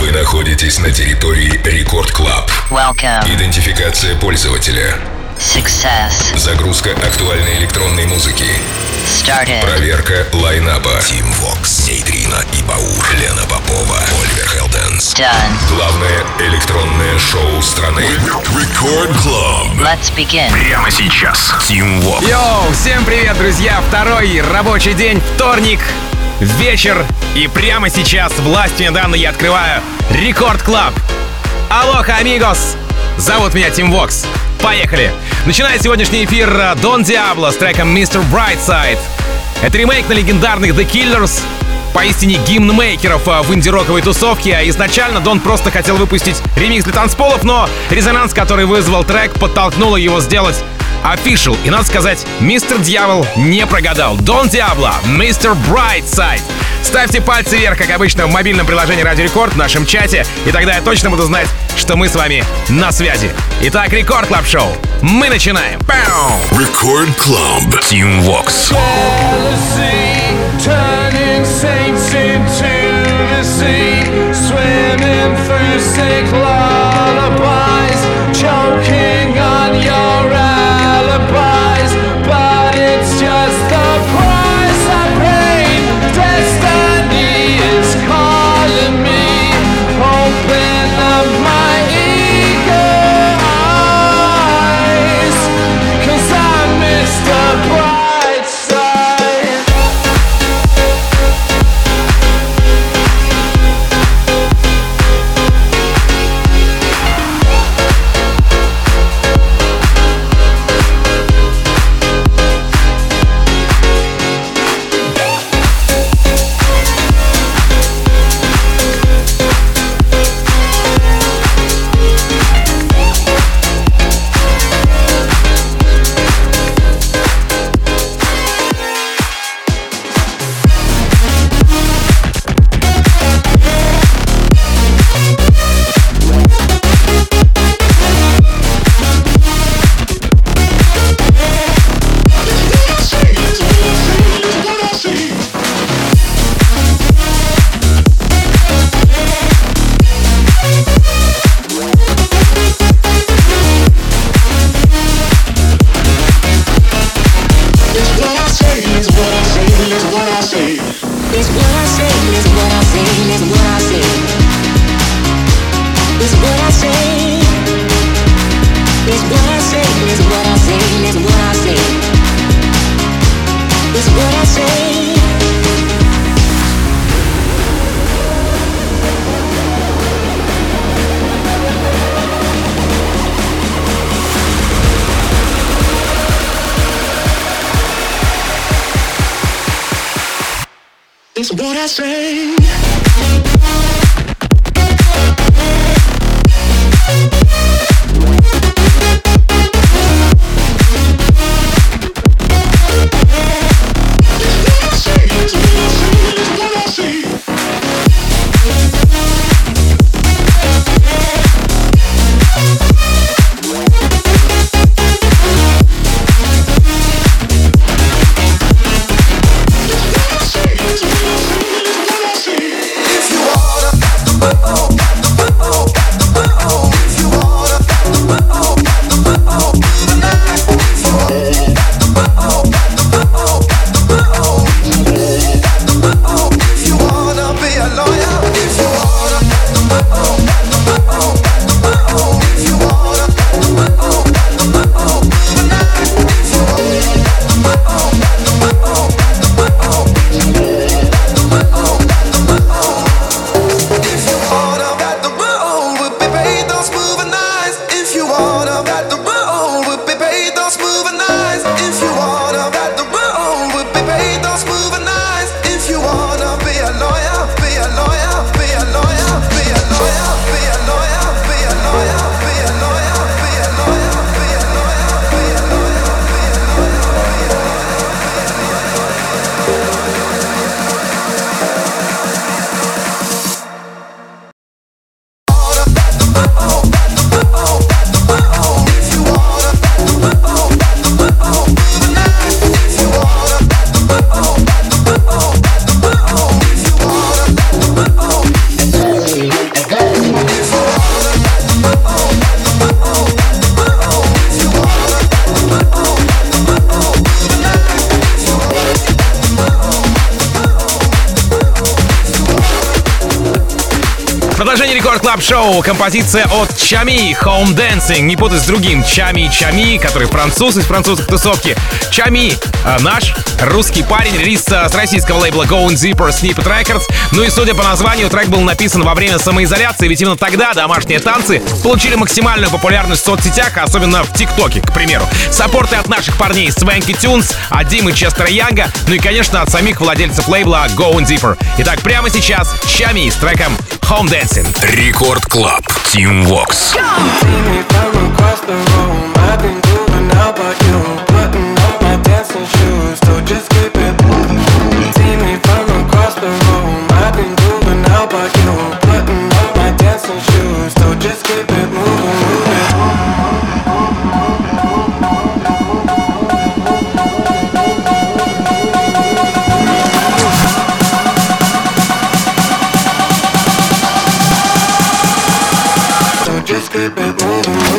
Вы находитесь на территории Record Club. Welcome. Идентификация пользователя. Success. Загрузка актуальной электронной музыки. Started. Проверка line-up а. Тим Вокс, Нейтрина и Баур. Лена Попова, Оливер Хелденс. Done. Главное электронное шоу страны. Record Club. Let's begin. Прямо сейчас. Тим Вокс. Йоу, всем привет, друзья! Второй рабочий день, вторник, вечер. И прямо сейчас властью данной я открываю Record Club. Aloha, amigos! Зовут меня Тим Вокс. Поехали! Начинает сегодняшний эфир э, Дон Диабло с треком Mr. Brightside. Это ремейк на легендарных The Killers, поистине гимн мейкеров э, в инди-роковой тусовке. А изначально Дон просто хотел выпустить ремикс для танцполов, но резонанс, который вызвал трек, подтолкнул его сделать Official. И надо сказать, мистер Дьявол не прогадал. Дон Диабло, мистер Brightside. Ставьте пальцы вверх, как обычно, в мобильном приложении Радио Рекорд в нашем чате, и тогда я точно буду знать, что мы с вами на связи. Итак, Record Club Show. Мы начинаем. Record Club. Тим Вокс. jealousy, sea, swimming through sick lullabies, Композиция от Чами Home Dancing. Не путать с другим Чами Чами, который француз из французской тусовки. Чами э, наш русский парень. Релиз э, с российского лейбла Going Zipper Snippet Records. Ну и судя по названию, трек был написан во время самоизоляции, ведь именно тогда домашние танцы получили максимальную популярность в соцсетях, особенно в ТикТоке, к примеру. Саппорты от наших парней Swanky Tunes, от Димы Честера Янга, ну и, конечно, от самих владельцев лейбла Going Zipper. Итак, прямо сейчас Чами с треком Home Dancing. Рекорд Клаб. Team Vox. See me from across the keep it moving.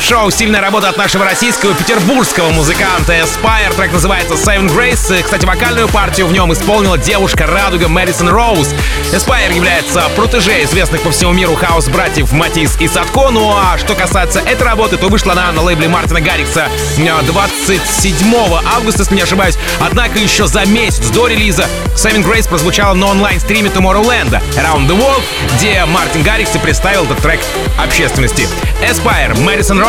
Record Club Show. Сильная работа от нашего российского петербургского музыканта Aspire. Трек называется Seven Grace. Кстати, вокальную партию в нем исполнила девушка Радуга Мэдисон Роуз. Aspire является протеже известных по всему миру хаус-братьев Матис и Садко. Ну а что касается этой работы, то вышла она на лейбле Мартина Гаррикса 27 августа, если не ошибаюсь. Однако еще за месяц до релиза Seven Grace прозвучала на онлайн-стриме Tomorrowland Around the World, где Мартин Гаррикс и представил этот трек общественности. Aspire, Madison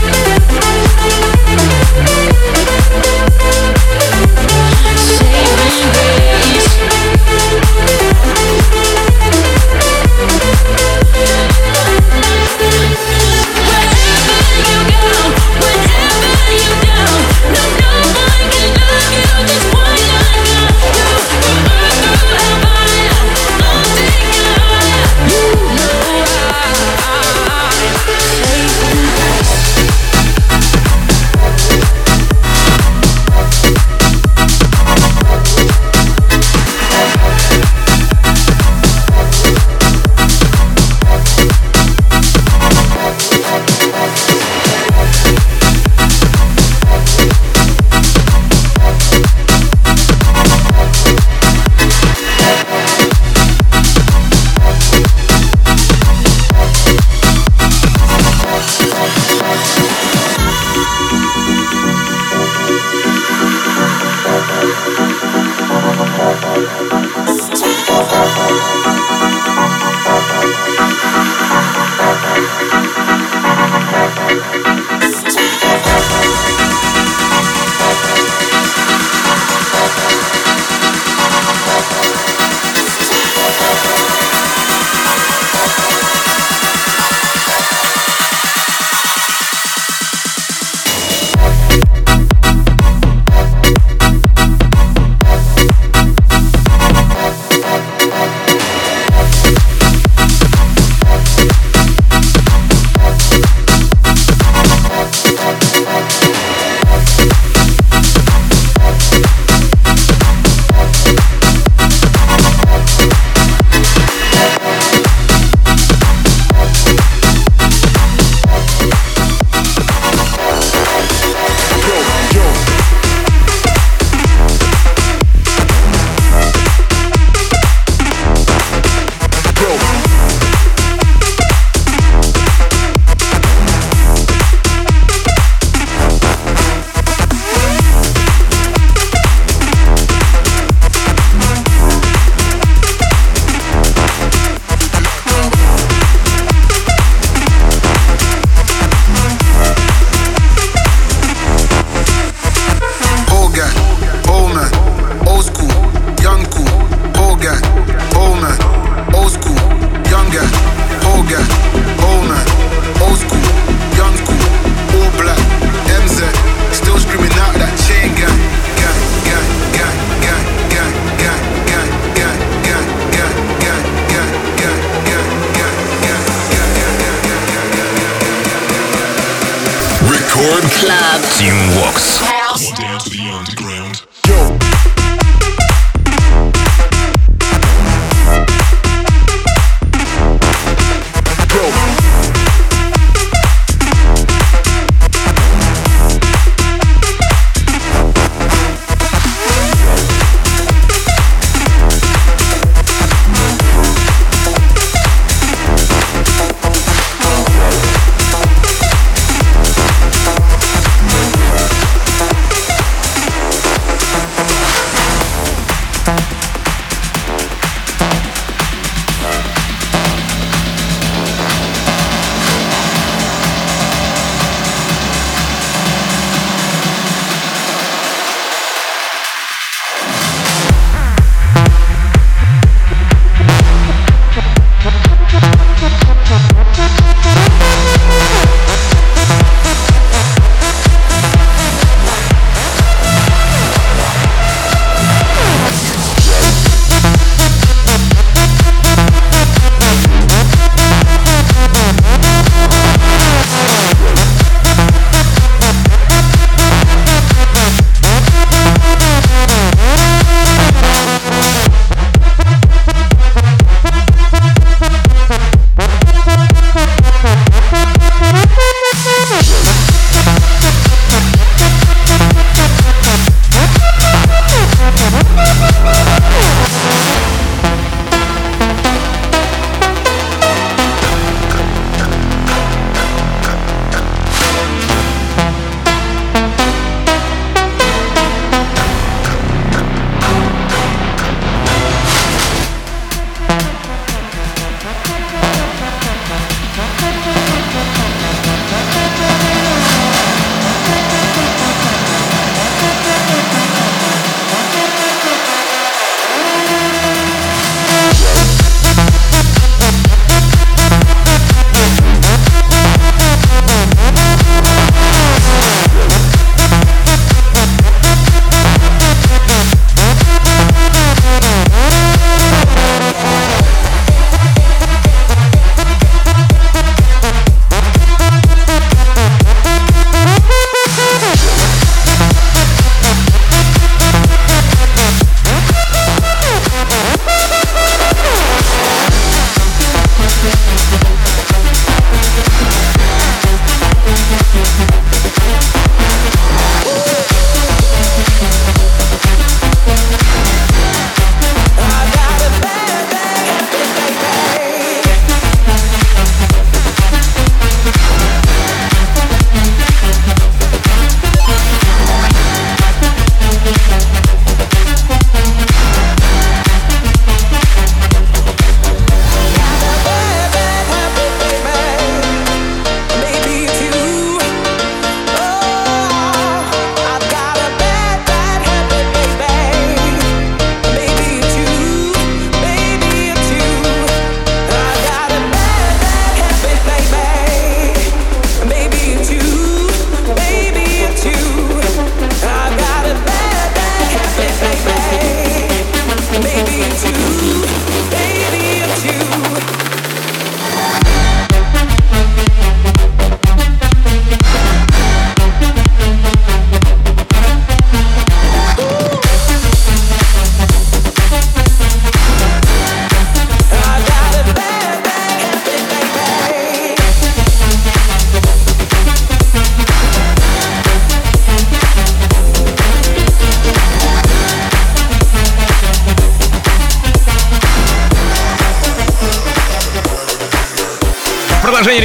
Saving grace.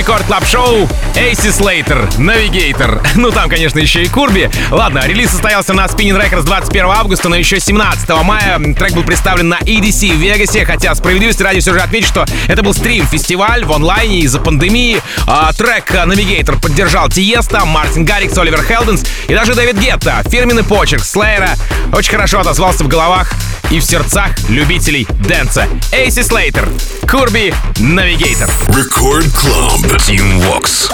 Record Club Show Эйси Слейтер, Навигейтор. Ну там, конечно, еще и Курби. Ладно, релиз состоялся на Spinnin' Records 21 августа, но еще 17 мая трек был представлен на EDC в Вегасе, хотя справедливости ради все же отмечу, что это был стрим-фестиваль в онлайне из-за пандемии. А, трек Навигейтор поддержал Тиеста, Мартин Гаррикс, Оливер Хелденс и даже Дэвид Гетта. Фирменный почерк Слейтера очень хорошо отозвался в головах и в сердцах любителей dance а. Эйси Слейтер, Курби, Навигейтор. Record Club. Team Vox.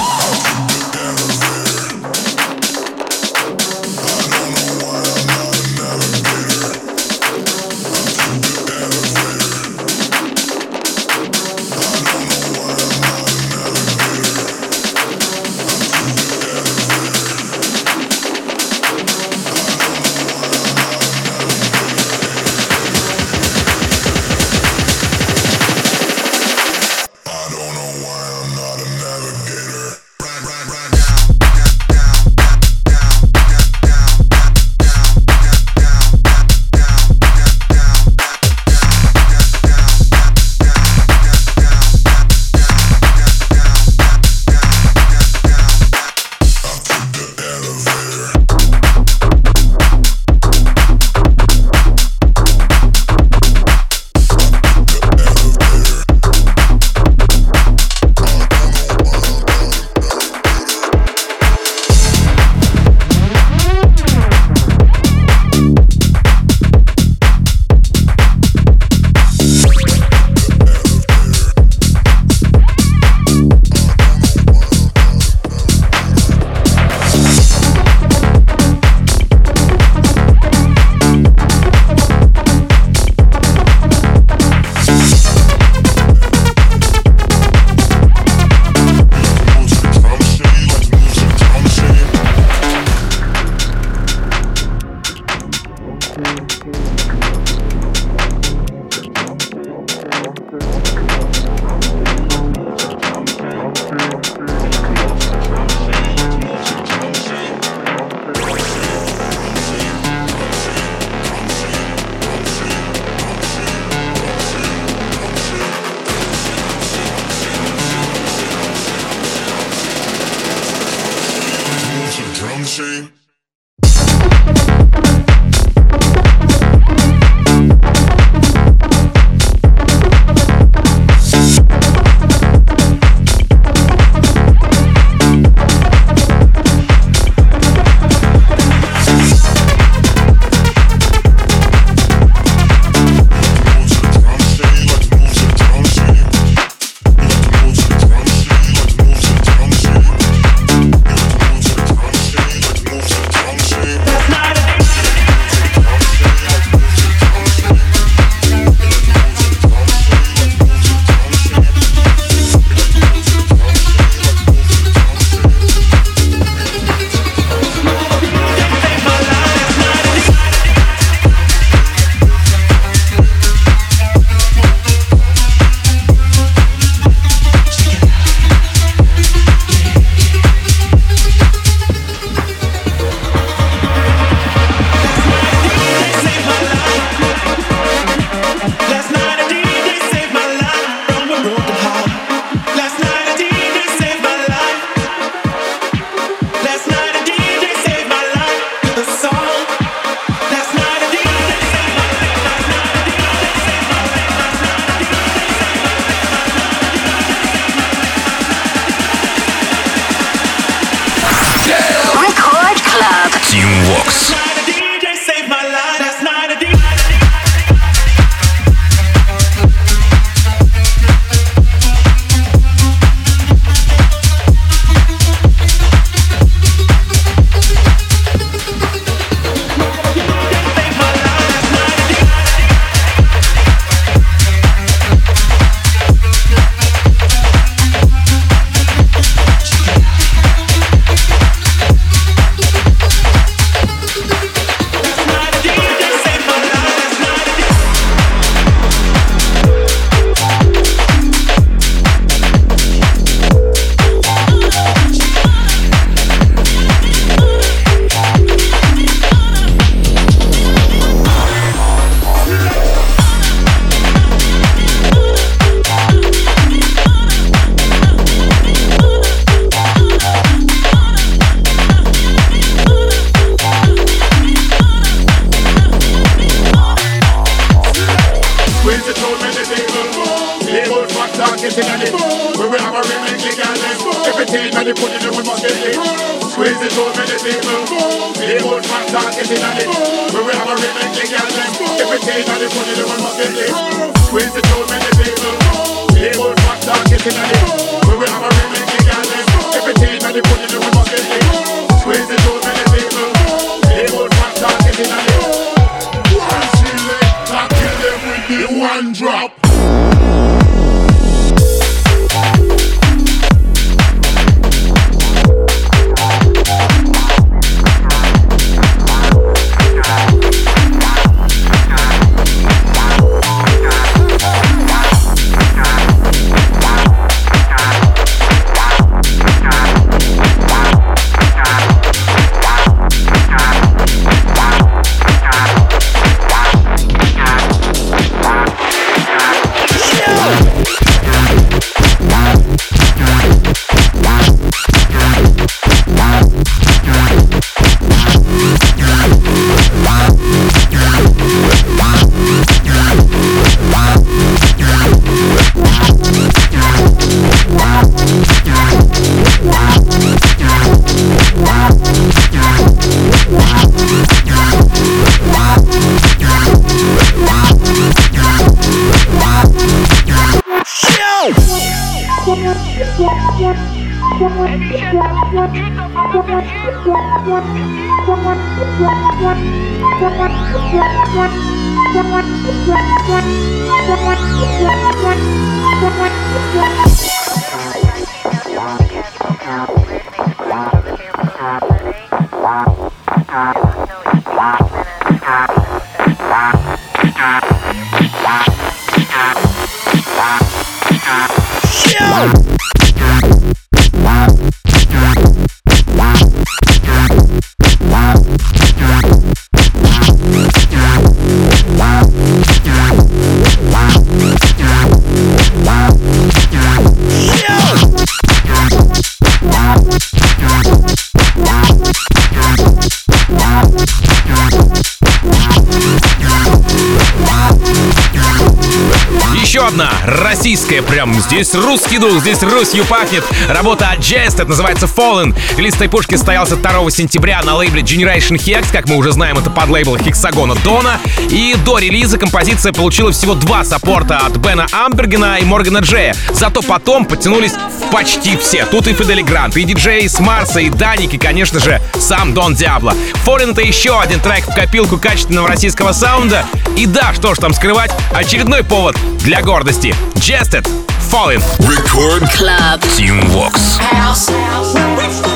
Еще российская, прям здесь русский дух, здесь Русью пахнет. Работа от Jest, это называется Fallen. Релиз этой пушки состоялся 2 сентября на лейбле Generation Hex, как мы уже знаем, это под лейбл Хексагона Дона. И до релиза композиция получила всего два саппорта от Бена Амбергена и Моргана Джея. Зато потом подтянулись почти все. Тут и Фидели Грант, и диджей с Марса, и Даник, и, конечно же, сам Дон Диабло. Fallen — это еще один трек в копилку качественного российского саунда. И да, что ж там скрывать, очередной повод для гордости. Suggested, Fallen, Record Club, Teamworks. House. House.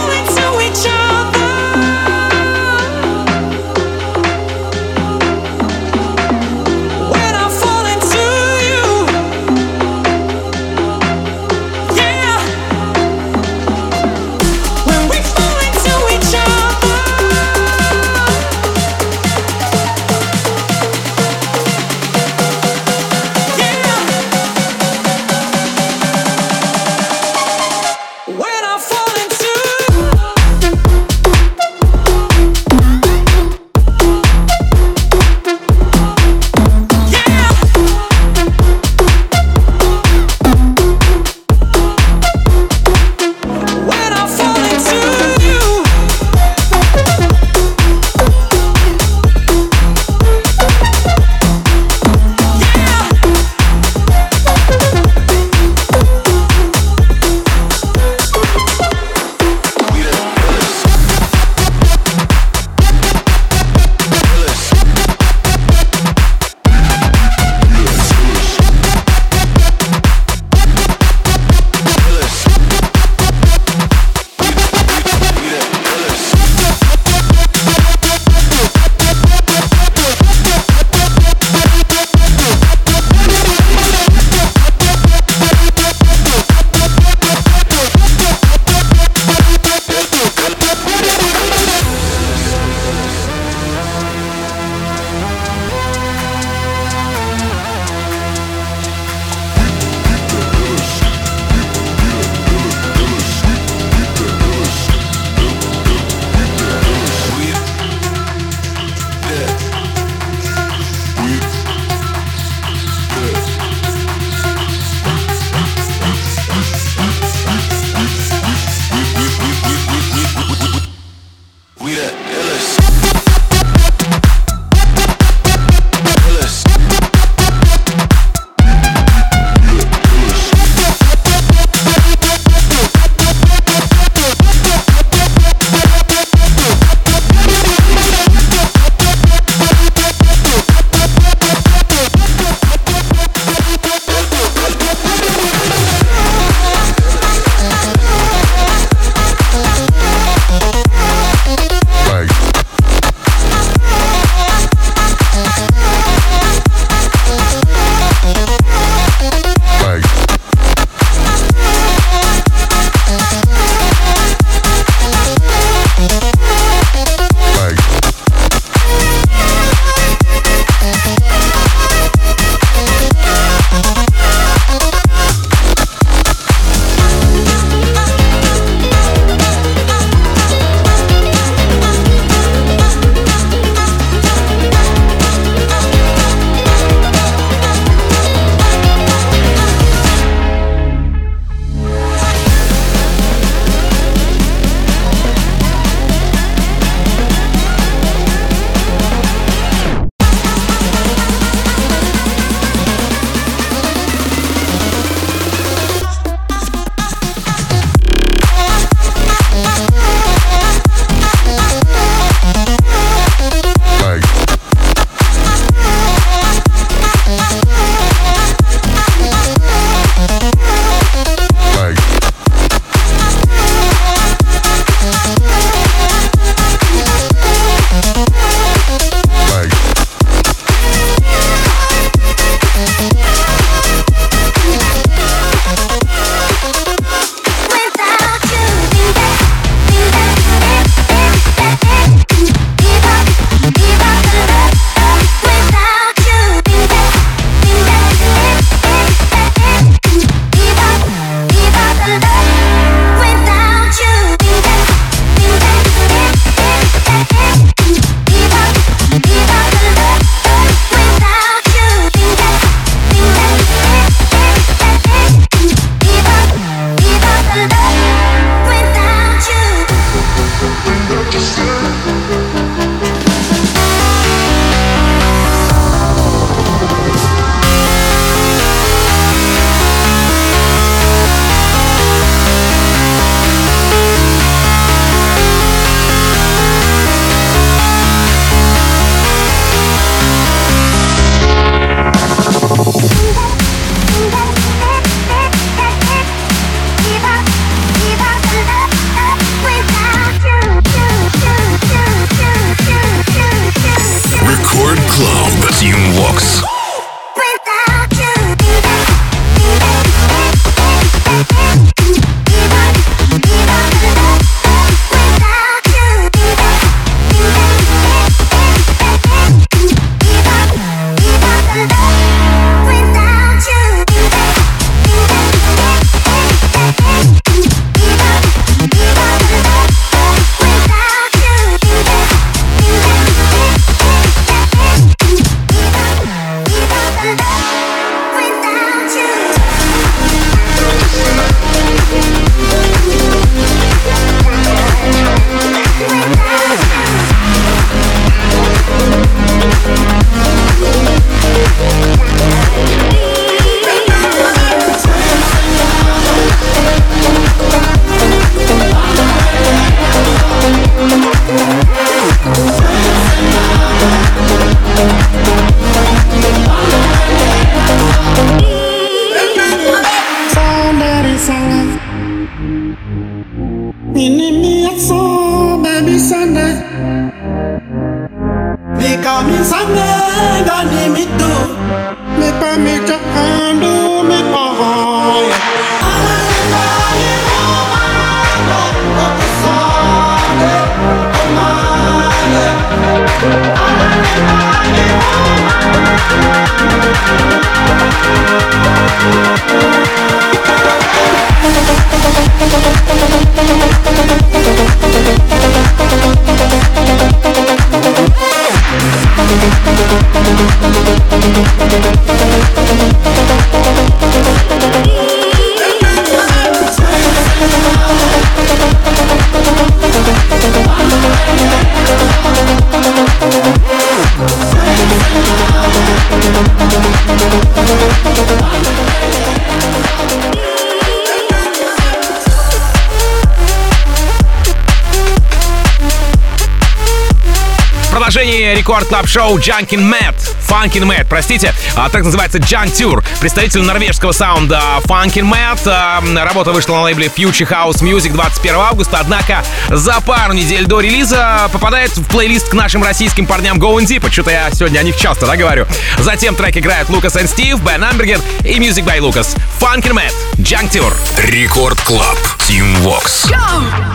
Рекорд клаб шоу Junkin Mad. Funkin Mad, простите. А, так называется Junk Tour. Представитель норвежского саунда Funkin Mad. А, работа вышла на лейбле Future House Music 21 августа. Однако за пару недель до релиза попадает в плейлист к нашим российским парням Go and Deep. Что-то я сегодня о них часто да, говорю. Затем трек играют Лукас и Стив, Бен Амберген и Music by Lucas. Funkin Mad. Junk Tour. Рекорд Клаб. Team Vox. Go!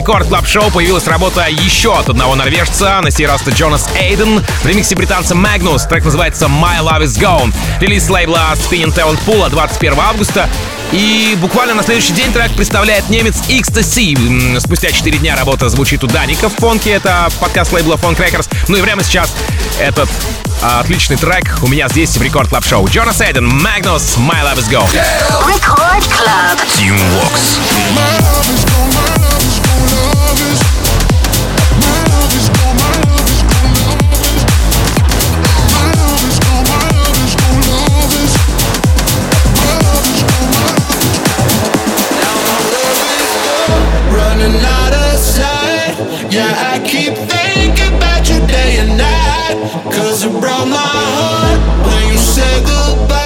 Record Club Show появилась работа еще от одного норвежца, на сей раз это Jonas Aden, в ремиксе британца Магнус, трек называется My Love Is Gone, релиз лейбла Spinnin' Talent Pool 21 августа, и буквально на следующий день трек представляет немец Ecstasy. Спустя 4 дня работа звучит у Dannic'а в Fonk'е, это подкаст лейбла Fonk Records, ну и прямо сейчас этот отличный трек у меня здесь в Record Club Show. Jonas Aden, Магнус, My Love Is Gone. Рекорд Клаб. Team Vox. Yeah, I keep thinking about you day and night. Cause it broke my heart when you said goodbye.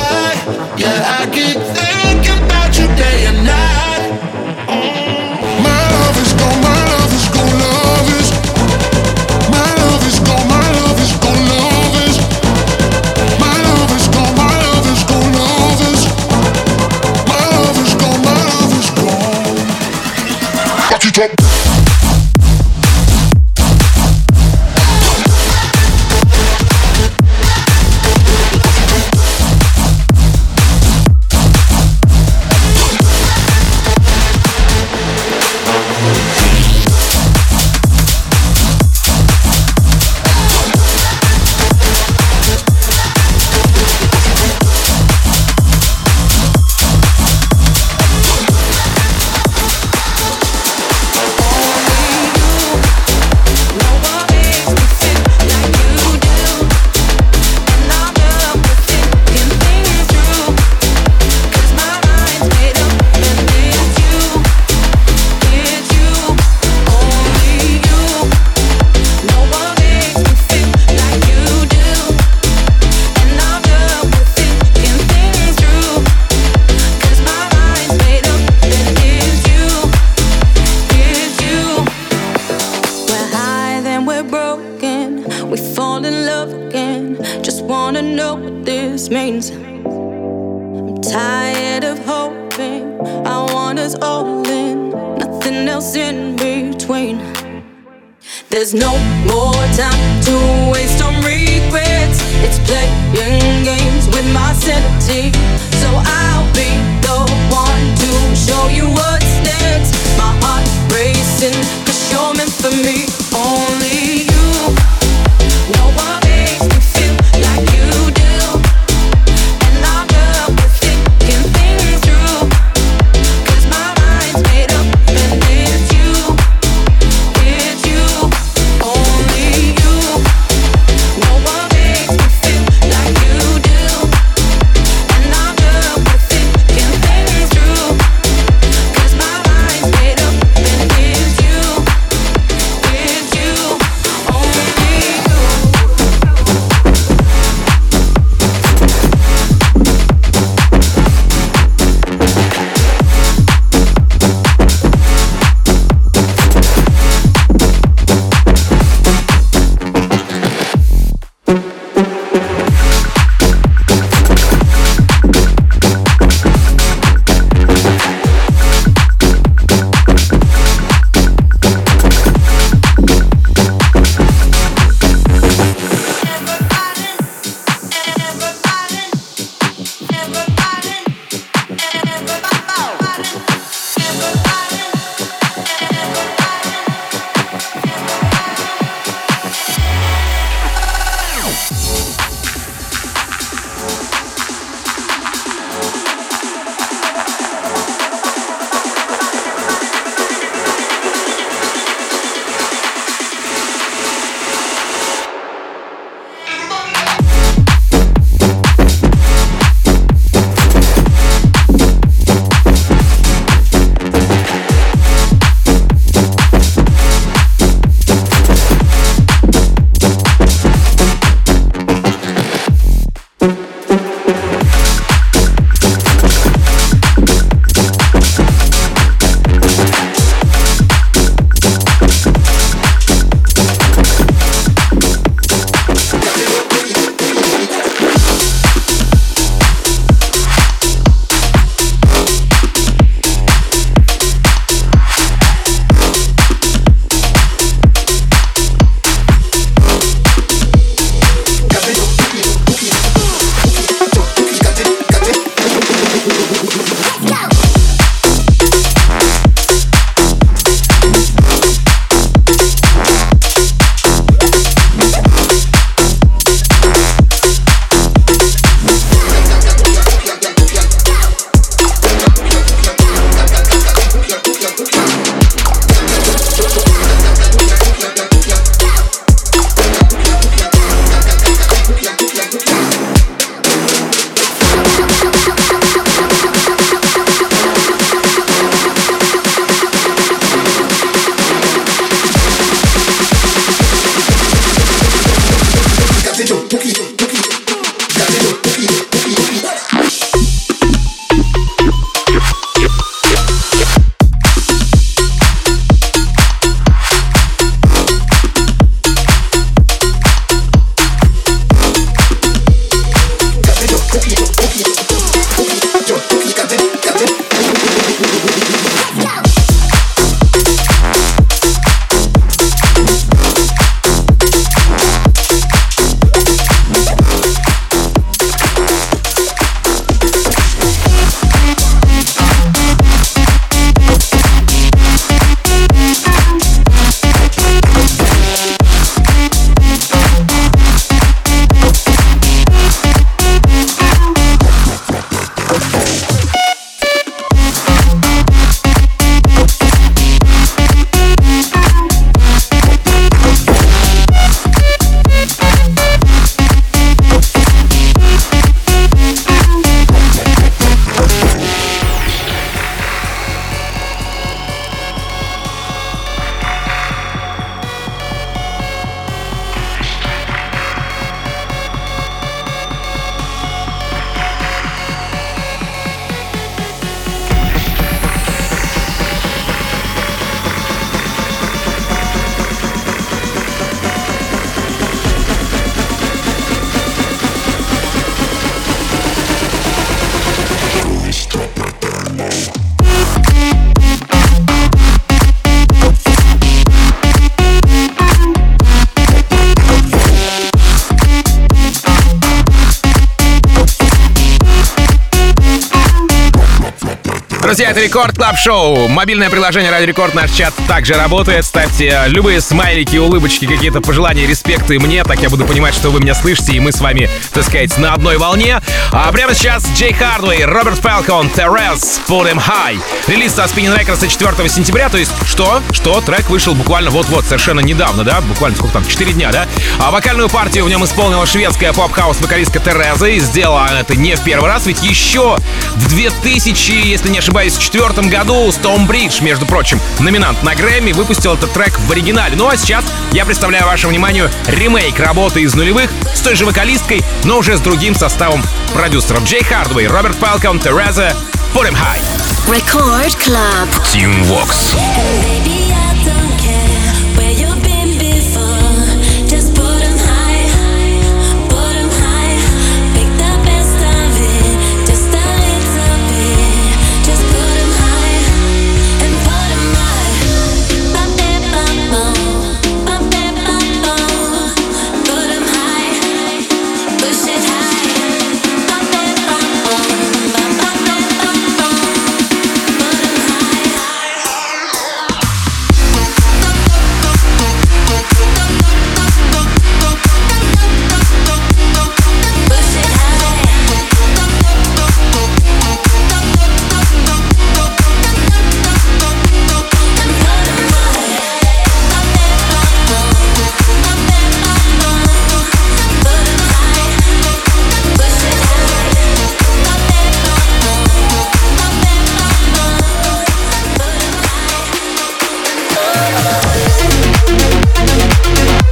Друзья, это Record Club Show. Мобильное приложение Радио Рекорд, наш чат также работает. Ставьте любые смайлики, улыбочки, какие-то пожелания, респекты мне, так я буду понимать, что вы меня слышите, и мы с вами, так сказать, на одной волне. А прямо сейчас Jay Hardway, Robert Falcon, Therese, Put 'Em High. Релиз со Spinnin' Records 4 сентября, то есть что? Что? Трек вышел буквально вот-вот, совершенно недавно, да? Буквально сколько там? 4 дня, да? А вокальную партию в нем исполнила шведская поп-хаус вокалистка Тереза, и сделала она это не в первый раз, ведь еще в 2000, если не ошибаюсь, в четвертом году Stonebridge, между прочим, номинант на Грэмми, выпустил этот трек в оригинале. Ну а сейчас я представляю вашему вниманию ремейк работы из нулевых с той же вокалисткой, но уже с другим составом продюсеров. Джей Хардвей, Роберт Фалкон, Тереза, Put him high. Record Club. Team Vox.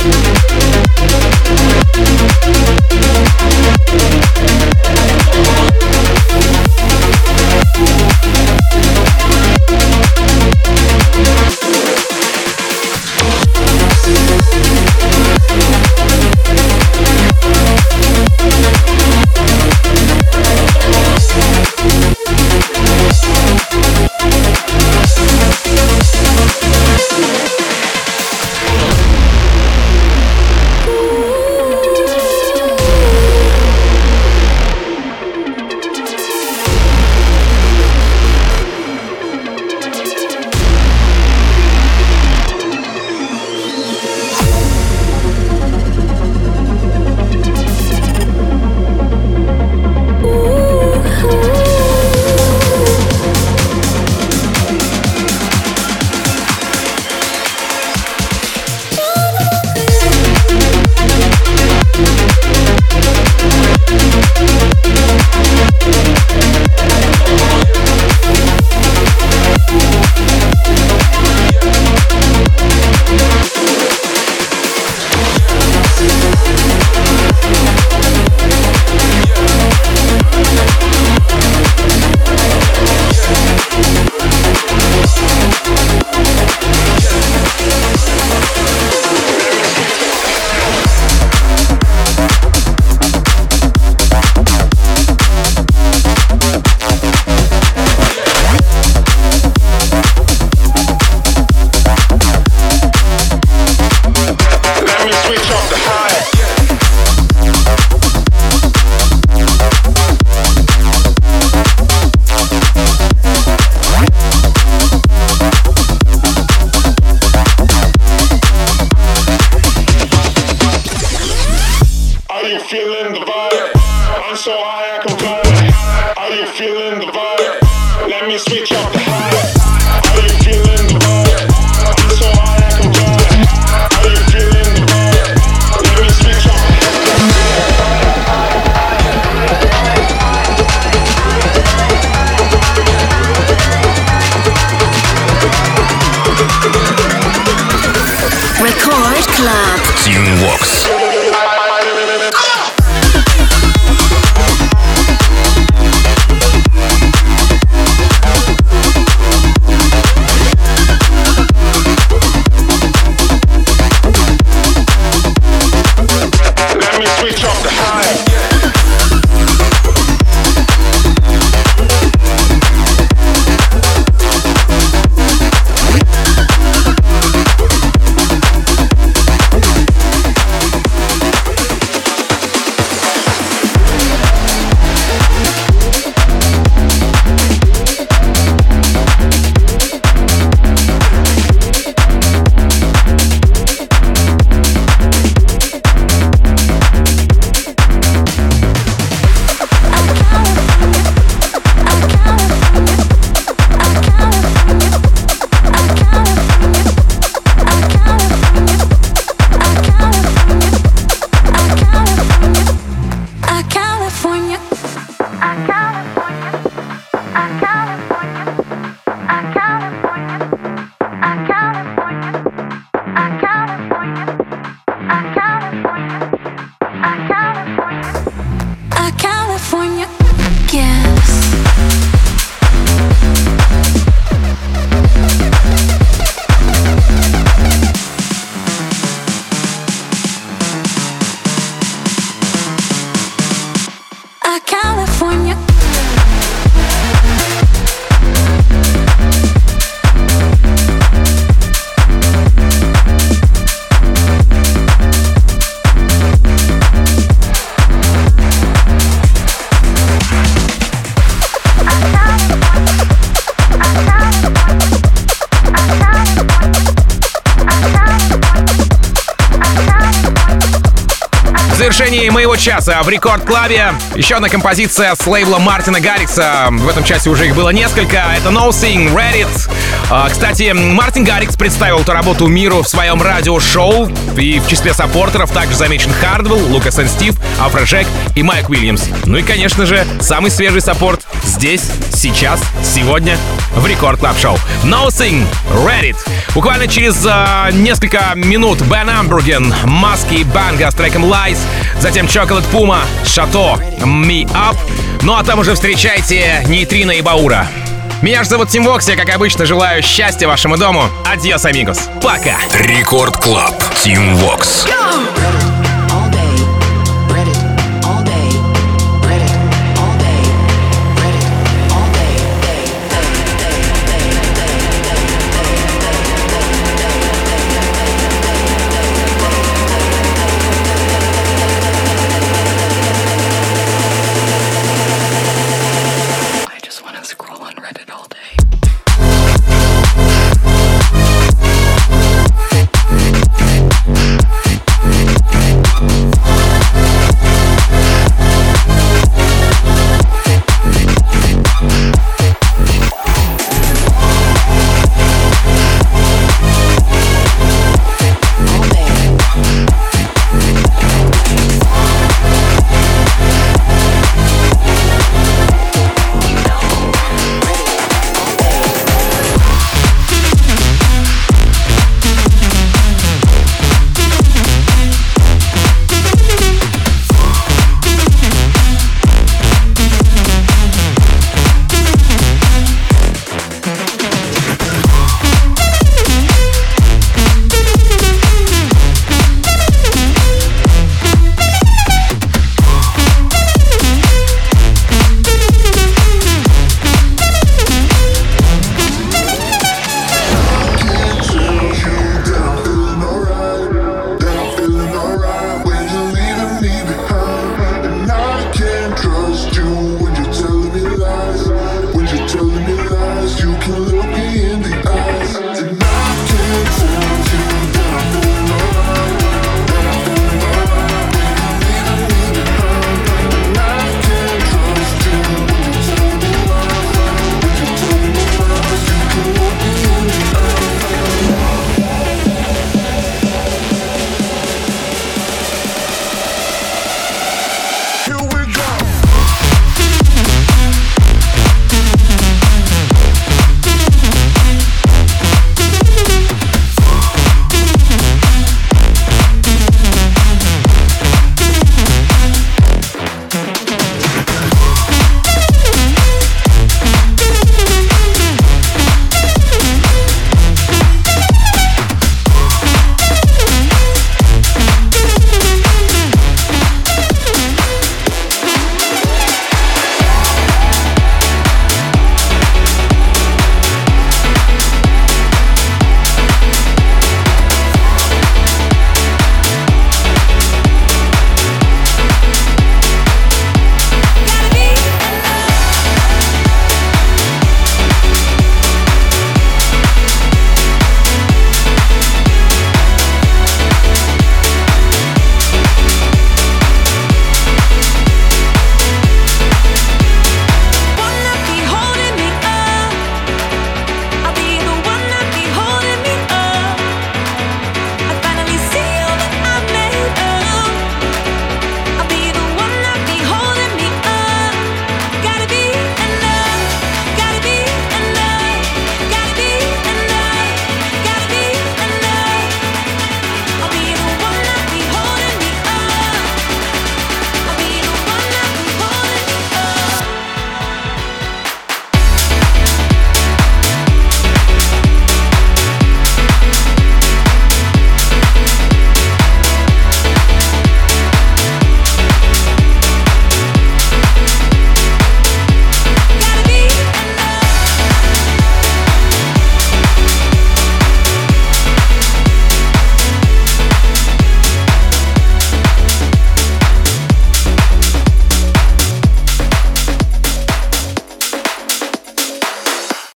Thank моего часа в Рекорд Клабе еще одна композиция с лейбла Мартина Гаррикса. В этом часе уже их было несколько. Это No Sing, Reddit. А, Кстати, Мартин Гаррикс представил эту работу миру в своем радиошоу. И в числе саппортеров также замечен Хардвелл, Лукас и Стив, Афроджек и Майк Уильямс. Ну и, конечно же, самый свежий саппорт здесь, сейчас, сегодня в Рекорд Клаб Шоу. No Sing, Reddit. Буквально через а, несколько минут Бен Амбурген, Маски Банга с треком Lies, затем Chocolate Puma, Шато, Me Up. Ну а там уже встречайте Нейтрина и Баура. Меня же зовут Тим Вокс, я, как обычно, желаю счастья вашему дому. Адьос, амигос. Пока. Рекорд Клаб. Team Vox. All